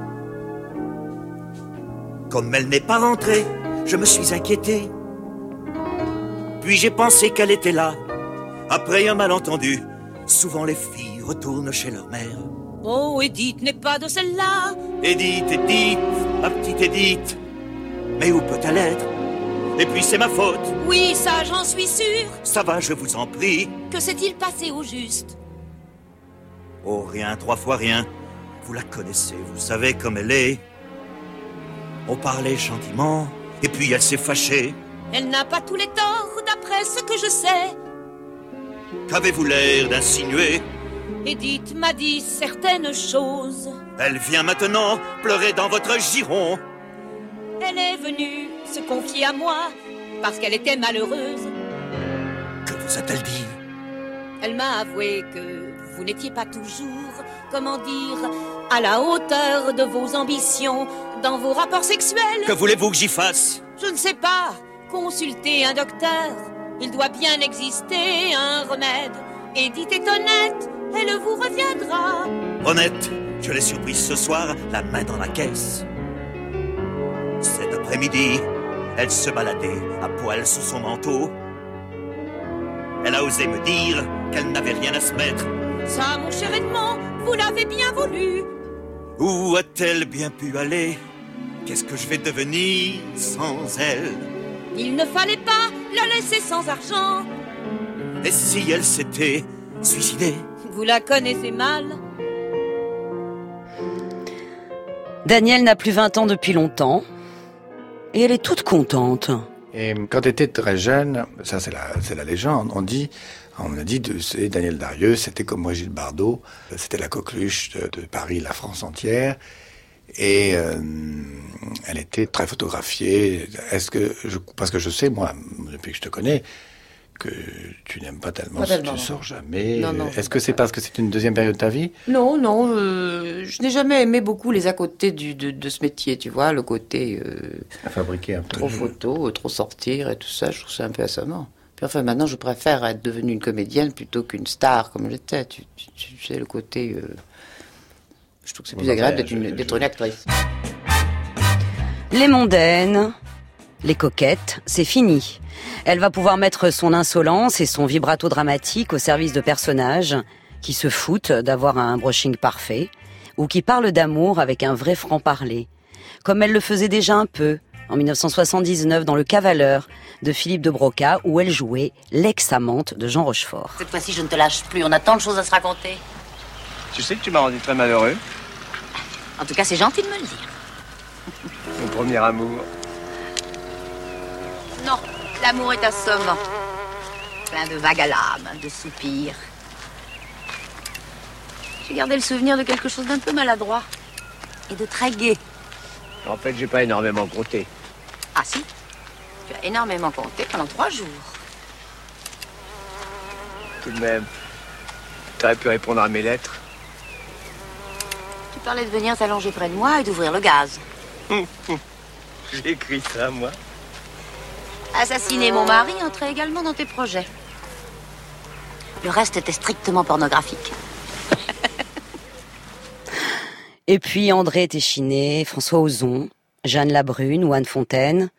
Comme elle n'est pas rentrée, je me suis inquiété. Puis j'ai pensé qu'elle était là. Après un malentendu, souvent les filles retournent chez leur mère. Oh, Edith n'est pas de celle-là. Edith, Edith, ma petite Edith. Mais où peut-elle être? Et puis c'est ma faute. Oui, ça, j'en suis sûre. Ça va, je vous en prie. Que s'est-il passé au juste Oh, rien, trois fois rien. Vous la connaissez, vous savez comme elle est. On parlait gentiment, et puis elle s'est fâchée. Elle n'a pas tous les torts, d'après ce que je sais. Qu'avez-vous l'air d'insinuer Edith m'a dit certaines choses. Elle vient maintenant pleurer dans votre giron. Elle est venue se confier à moi parce qu'elle était malheureuse. Que vous a-t-elle dit? Elle m'a avoué que vous n'étiez pas toujours, comment dire, à la hauteur de vos ambitions dans vos rapports sexuels. Que voulez-vous que j'y fasse? Je ne sais pas. Consultez un docteur. Il doit bien exister un remède. Edith est honnête, elle vous reviendra. Honnête, je l'ai surprise ce soir, la main dans la caisse. Cet après-midi, elle se baladait à poil sous son manteau. Elle a osé me dire qu'elle n'avait rien à se mettre. Ça, mon cher Edmond, vous l'avez bien voulu. Où a-t-elle bien pu aller? Qu'est-ce que je vais devenir sans elle? Il ne fallait pas la laisser sans argent. Et si elle s'était suicidée? Vous la connaissez mal. Daniel n'a plus 20 ans depuis longtemps. Et elle est toute contente. Et quand elle était très jeune, ça c'est la, la légende, on dit, on a dit, c'est Daniel Darieux, c'était comme moi Gilles Bardot, c'était la coqueluche de, Paris, la France entière. Et euh, elle était très photographiée. Est-ce que parce que je sais moi, depuis que je te connais, que tu n'aimes pas tellement, Pas tellement, tu non. sors jamais. Non, non, Est-ce que c'est parce que c'est une deuxième période de ta vie? Non, non, euh, je n'ai jamais aimé beaucoup les à côté du, de, de ce métier, tu vois, le côté euh, à fabriquer un peu trop photo, euh, trop sortir et tout ça, je trouve ça un peu assommant. Puis enfin, maintenant, je préfère être devenue une comédienne plutôt qu'une star comme j'étais. Tu, tu, tu sais, le côté. euh, je trouve que c'est plus Bon, agréable ben, d'être une, je- d'être une actrice. Les mondaines, les coquettes, c'est fini. Elle va pouvoir mettre son insolence et son vibrato dramatique au service de personnages qui se foutent d'avoir un brushing parfait ou qui parlent d'amour avec un vrai franc-parler, comme elle le faisait déjà un peu en 1979 dans Le Cavaleur de Philippe de Broca, où elle jouait l'ex-amante de Jean Rochefort. Cette fois-ci, je ne te lâche plus. On a tant de choses à se raconter. Tu sais que tu m'as rendu très malheureux. En tout cas, c'est gentil de me le dire. Mon premier amour. Non, l'amour est assommant. Plein de vagues à l'âme, de soupirs. J'ai gardé le souvenir de quelque chose d'un peu maladroit et de très gai. En fait, j'ai pas énormément compté. Ah si, tu as énormément compté pendant trois jours. Tout de même, t'aurais pu répondre à mes lettres. Tu parlais de venir t'allonger près de moi et d'ouvrir le gaz. J'ai écrit ça, moi. Assassiner mon mari entrait également dans tes projets. Le reste était strictement pornographique. Et puis André Téchiné, François Ozon, Jeanne Labrune ou Anne Fontaine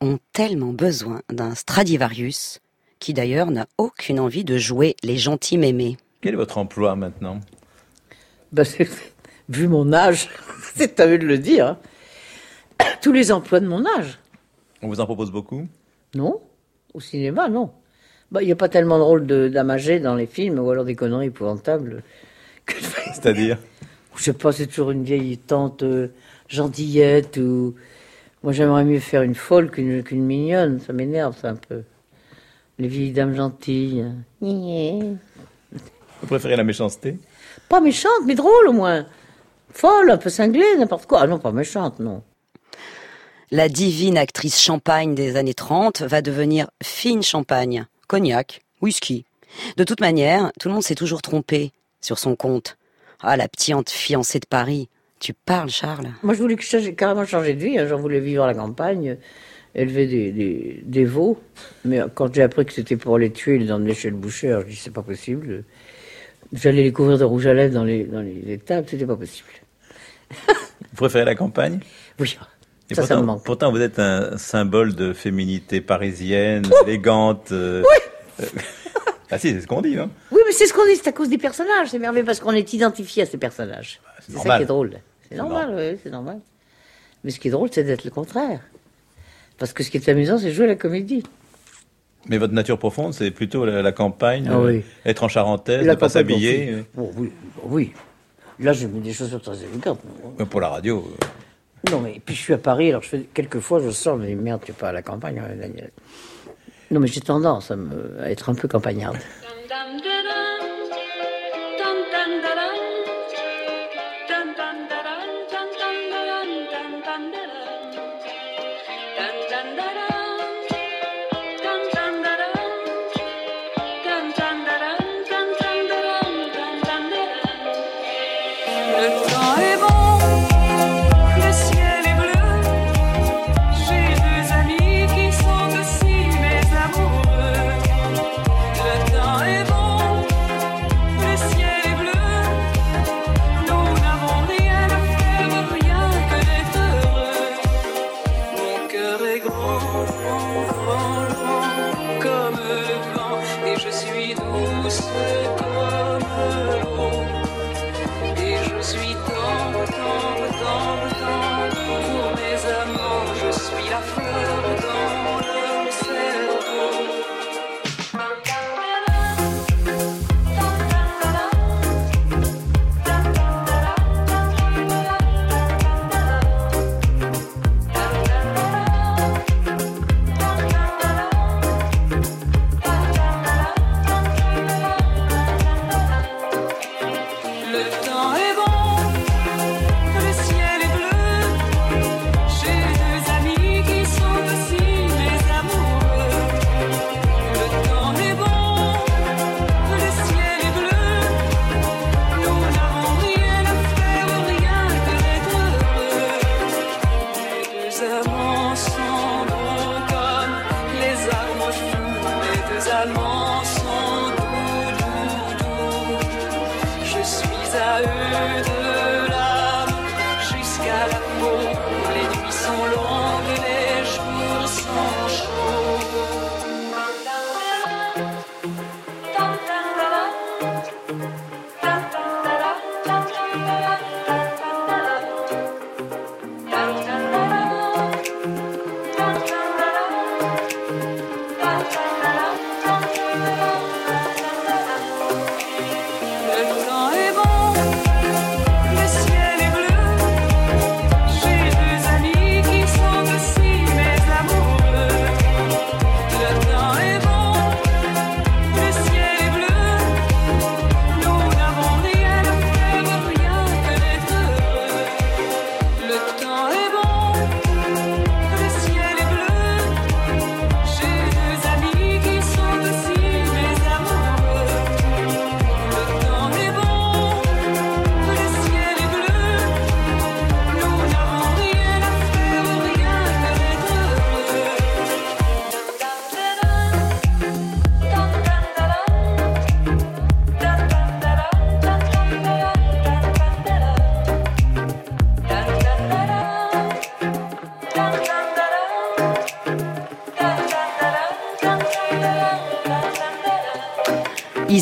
ont tellement besoin d'un Stradivarius qui d'ailleurs n'a aucune envie de jouer les gentils mémés. Quel est votre emploi maintenant? Ben, vu mon âge, c'est à eux de le dire. hein. Tous les emplois de mon âge. On vous en propose beaucoup? Non Au cinéma, non. Bah, Il n'y a pas tellement de rôle de- d'amagé dans les films, ou alors des conneries épouvantables. C'est-à-dire? Je sais pas, c'est toujours une vieille tante euh, gentillette, ou... Moi, j'aimerais mieux faire une folle qu'une qu'une mignonne. Ça m'énerve, ça, un peu. Les vieilles dames gentilles. Vous préférez la méchanceté? Pas méchante, mais drôle, au moins. Folle, un peu cinglée, n'importe quoi. Ah non, pas méchante, non. La divine actrice champagne des années 30 va devenir fine champagne, cognac, whisky. De toute manière, tout le monde s'est toujours trompé sur son compte. Ah, la petite fiancée de Paris. Tu parles, Charles? Moi, je voulais carrément changer de vie. hein. J'en voulais vivre à la campagne, élever des, des, des veaux. Mais quand j'ai appris que c'était pour les tuer, les emmener chez le boucher, je dis c'est pas possible. J'allais les couvrir de rouge à lèvres dans les, dans les étables, c'était pas possible. Vous préférez la campagne? Oui. Et Ça, ça pourtant, me manque. pourtant, vous êtes un symbole de féminité parisienne, élégante. euh, euh, ah si, c'est ce qu'on dit, non Oui, mais c'est ce qu'on dit, c'est à cause des personnages. C'est merveilleux parce qu'on est identifié à ces personnages. c'est ça qui est drôle. C'est normal, oui, c'est normal. Mais ce qui est drôle, c'est d'être le contraire. Parce que ce qui est amusant, c'est jouer la comédie. Mais votre nature profonde, c'est plutôt la, la campagne, Ah euh, oui. être en charentaise, La ne pas s'habiller. bon, oui, oui. Là, j'ai mis des chaussures très élégantes. euh, Pour la radio. Non, mais puis je suis à Paris, alors je fais, quelquefois je sors, dis merde, tu es pas à la campagne, hein, Daniel. Non, mais j'ai tendance à être un peu campagnarde.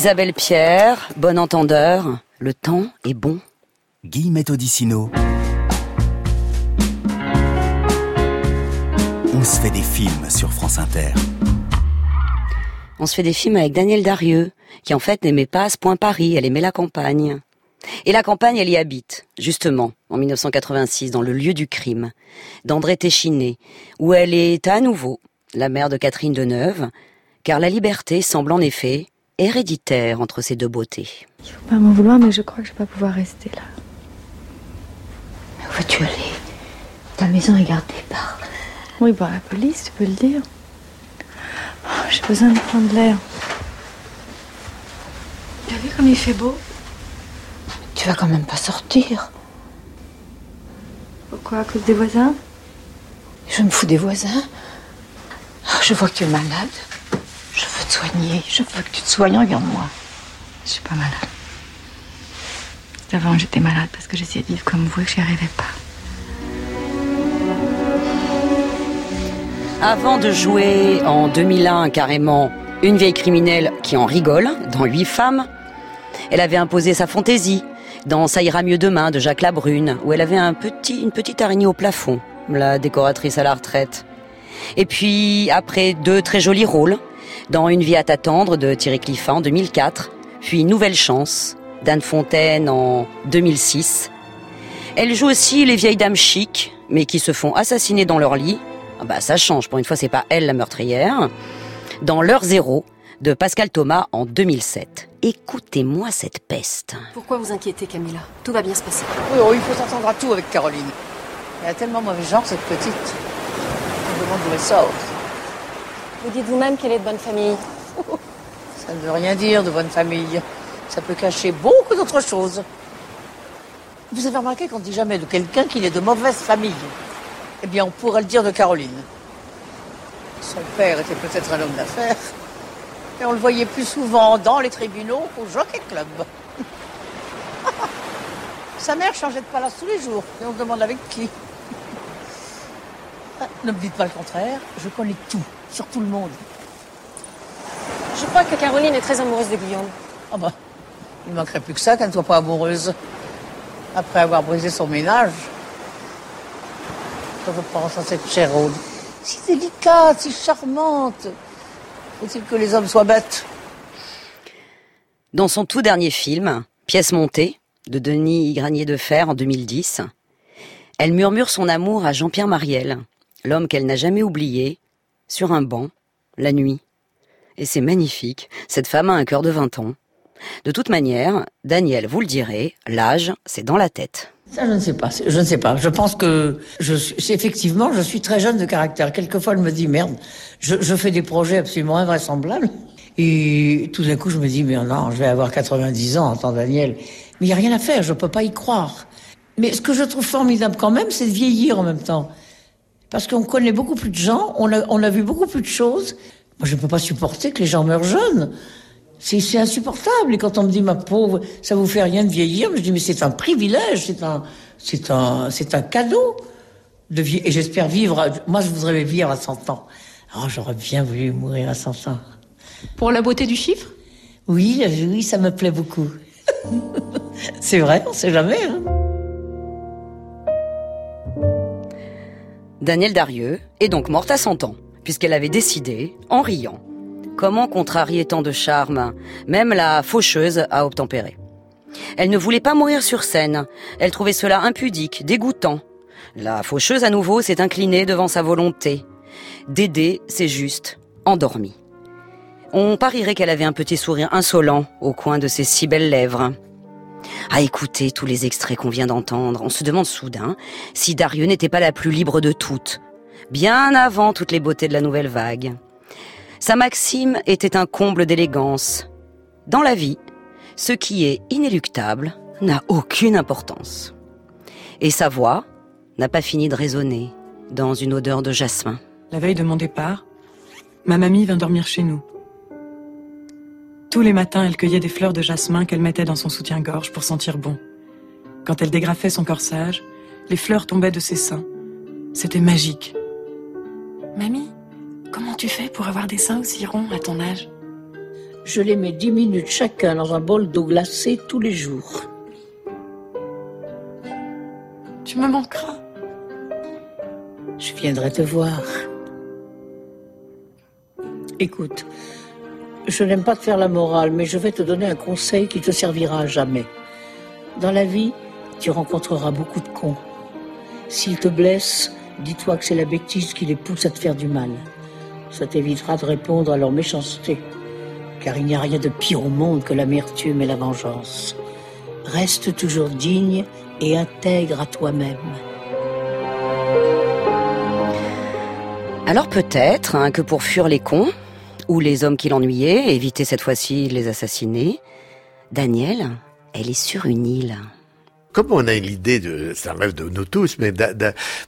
Isabelle Pierre, bon entendeur, le temps est bon. Guillemette Odissino. On se fait des films sur France Inter. On se fait des films avec Daniel Darieux, qui en fait n'aimait pas ce point Paris, elle aimait la campagne. Et la campagne, elle y habite, justement, en 1986, dans le lieu du crime, d'André Téchiné, où elle est à nouveau la mère de Catherine Deneuve, car la liberté semble en effet héréditaire entre ces deux beautés. Il faut pas m'en vouloir, mais je crois que je vais pas pouvoir rester là. Mais où veux-tu aller? Ta maison est gardée par... Oui, par la police, tu peux le dire. Oh, J'ai besoin de prendre l'air. T'as vu comme il fait beau? Tu vas quand même pas sortir. Pourquoi? À cause des voisins? Je me fous des voisins. Ah, Je vois que tu es malade. Je veux te soigner. Je veux que tu te soignes. Regarde-moi. Je suis pas malade. Avant, j'étais malade parce que j'essayais de vivre comme vous et que j'y arrivais pas. Avant de jouer en 2001 carrément une vieille criminelle qui en rigole dans Huit femmes, elle avait imposé sa fantaisie dans Ça ira mieux demain de Jacques Labrune, où elle avait une petite araignée au plafond, la décoratrice à la retraite. Et puis après deux très jolis rôles dans Une vie à t'attendre de Thierry Cliffat en 2004, puis Nouvelle chance d'Anne Fontaine en 2006. Elle joue aussi les vieilles dames chics, mais qui se font assassiner dans leur lit. Ah bah ça change, pour une fois c'est pas elle la meurtrière. Dans L'heure zéro de Pascal Thomas en 2007. Écoutez-moi cette peste. Pourquoi vous inquiétez, Camilla? Tout va bien se passer. Oui, oh, il faut s'entendre à tout avec Caroline. Elle a tellement mauvais genre, cette petite. On me demande d'où elle sort. Vous dites vous-même qu'elle est de bonne famille. Ça ne veut rien dire de bonne famille. Ça peut cacher beaucoup d'autres choses. Vous avez remarqué qu'on ne dit jamais de quelqu'un qu'il est de mauvaise famille. Eh bien, on pourrait le dire de Caroline. Son père était peut-être un homme d'affaires. Et on le voyait plus souvent dans les tribunaux qu'au jockey club. Sa mère changeait de palace tous les jours. Et on demande avec qui. Ah, Ne me dites pas le contraire. Je connais tout, sur tout le monde. Je crois que Caroline est très amoureuse de Guillaume. Ah bah, il manquerait plus que ça qu'elle ne soit pas amoureuse. Après avoir brisé son ménage. Je repense à cette chère Aude. Si délicate, si charmante. Faut-il que les hommes soient bêtes? Dans son tout dernier film, Pièce montée, de Denis Granier de Fer en 2010, elle murmure son amour à Jean-Pierre Mariel, l'homme qu'elle n'a jamais oublié, sur un banc, la nuit. Et c'est magnifique, cette femme a un cœur de 20 ans. De toute manière, Daniel, vous le direz, l'âge, c'est dans la tête. Ça, je ne sais pas. Je ne sais pas. Je pense que je suis, effectivement, je suis très jeune de caractère. Quelquefois, je me dis merde, je, fais des projets absolument invraisemblables. Et tout d'un coup, je me dis mais non, je vais avoir 90 ans, entend Daniel. Mais il y a rien à faire. Je peux pas y croire. Mais ce que je trouve formidable quand même, c'est de vieillir en même temps. Parce qu'on connaît beaucoup plus de gens, on a, on a vu beaucoup plus de choses. Moi, je ne peux pas supporter que les gens meurent jeunes. C'est insupportable. Et quand on me dit, ma pauvre, ça vous fait rien de vieillir, je dis, mais c'est un privilège, c'est un, c'est un, c'est un cadeau de vieillir. Et j'espère vivre, à- moi, je voudrais vivre à 100 ans. Oh, j'aurais bien voulu mourir à 100 ans. Pour la beauté du chiffre? Oui, oui, ça me plaît beaucoup. c'est vrai, on sait jamais, hein. Danielle Darieux est donc morte à 100 ans, puisqu'elle avait décidé, en riant, comment contrarier tant de charme, même la faucheuse à obtempérer. Elle ne voulait pas mourir sur scène, elle trouvait cela impudique, dégoûtant. La faucheuse à nouveau s'est inclinée devant sa volonté. Dédé s'est juste endormie. On parierait qu'elle avait un petit sourire insolent au coin de ses si belles lèvres. À écouter tous les extraits qu'on vient d'entendre, on se demande soudain si Darieux n'était pas la plus libre de toutes, bien avant toutes les beautés de la nouvelle vague. Sa maxime était un comble d'élégance. Dans la vie, ce qui est inéluctable n'a aucune importance. Et sa voix n'a pas fini de résonner dans une odeur de jasmin. La veille de mon départ, ma mamie vint dormir chez nous. Tous les matins, elle cueillait des fleurs de jasmin qu'elle mettait dans son soutien-gorge pour sentir bon. Quand elle dégrafait son corsage, les fleurs tombaient de ses seins. C'était magique. Mamie, comment tu fais pour avoir des seins aussi ronds à ton âge? Je les mets dix minutes chacun dans un bol d'eau glacée tous les jours. Tu me manqueras. Je viendrai te voir. Écoute, je n'aime pas te faire la morale, mais je vais te donner un conseil qui te servira à jamais. Dans la vie, tu rencontreras beaucoup de cons. S'ils te blessent, dis-toi que c'est la bêtise qui les pousse à te faire du mal. Ça t'évitera de répondre à leur méchanceté. Car il n'y a rien de pire au monde que l'amertume et la vengeance. Reste toujours digne et intègre à toi-même. Alors peut-être hein, que pour fuir les cons, ou les hommes qui l'ennuyaient, éviter cette fois-ci de les assassiner, Daniel, elle est sur une île. Comme on a l'idée de, c'est un rêve de nous tous, mais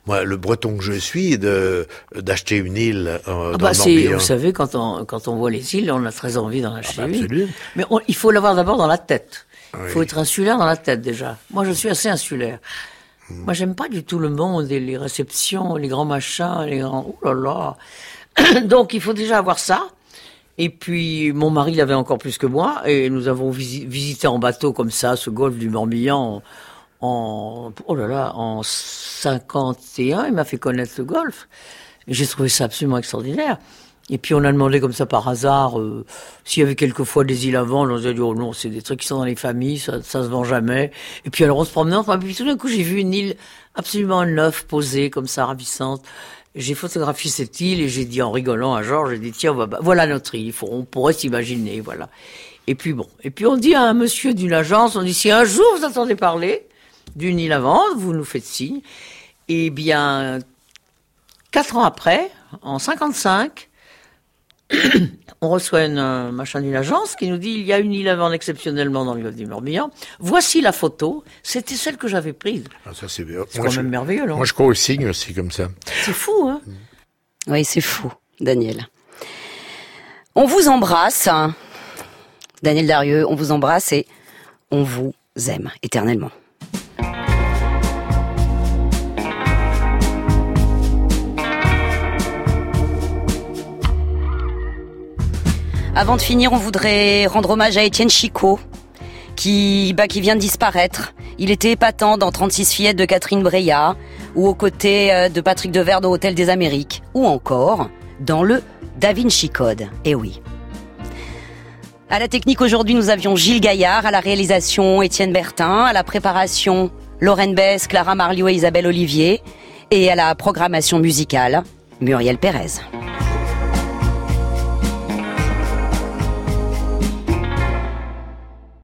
moi, le breton que je suis, de d'acheter une île euh, Ah dans bah, le vous savez, quand on, quand on voit les îles, on a très envie d'en acheter bah, une. absolument. Mais on- il faut l'avoir d'abord dans la tête. Il Oui. faut être insulaire dans la tête déjà. Moi, je suis assez insulaire. Moi, j'aime pas du tout le monde et les réceptions, les grands machins, les grands... Oh là là Donc, il faut déjà avoir ça. Et puis, mon mari l'avait encore plus que moi, et nous avons visi- visité en bateau comme ça ce golfe du Morbihan en, oh là là, en 51. Il m'a fait connaître le golfe. J'ai trouvé ça absolument extraordinaire. Et puis on a demandé comme ça par hasard euh, s'il y avait quelquefois des îles à vendre. On nous a dit oh non, c'est des trucs qui sont dans les familles, ça, ça se vend jamais. Et puis alors on se promenait, enfin, puis tout d'un coup j'ai vu une île absolument neuve, posée comme ça, ravissante. J'ai photographié cette île et j'ai dit en rigolant à Georges, j'ai dit tiens, va- bah, voilà notre île. On pourrait s'imaginer, voilà. Et puis bon, et puis on dit à un monsieur d'une agence, on dit si un jour vous entendez parler d'une île à vendre, vous nous faites signe. Eh bien, quatre ans après, en 55, on reçoit une euh, machin d'une agence qui nous dit il y a une île à vendre exceptionnellement dans le golfe du Morbihan. Voici la photo. C'était celle que j'avais prise. Ah, ça, c'est bien. C'est Moi, quand je- même merveilleux, non? Moi, je crois au signe aussi, comme ça. C'est fou, hein? Oui, c'est fou, Daniel. On vous embrasse. Daniel Darieux, on vous embrasse et on vous aime éternellement. Avant de finir, on voudrait rendre hommage à Étienne Chicot, qui, bah, qui vient de disparaître. Il était épatant dans 36 fillettes de Catherine Breillat, ou aux côtés euh, de Patrick Devers dans Hôtel des Amériques, ou encore dans le Da Vinci Code. Eh oui. À la technique aujourd'hui, nous avions Gilles Gaillard, à la réalisation Étienne Bertin, à la préparation Lorraine Bess, Clara Marliot et Isabelle Olivier, et à la programmation musicale Muriel Pérez.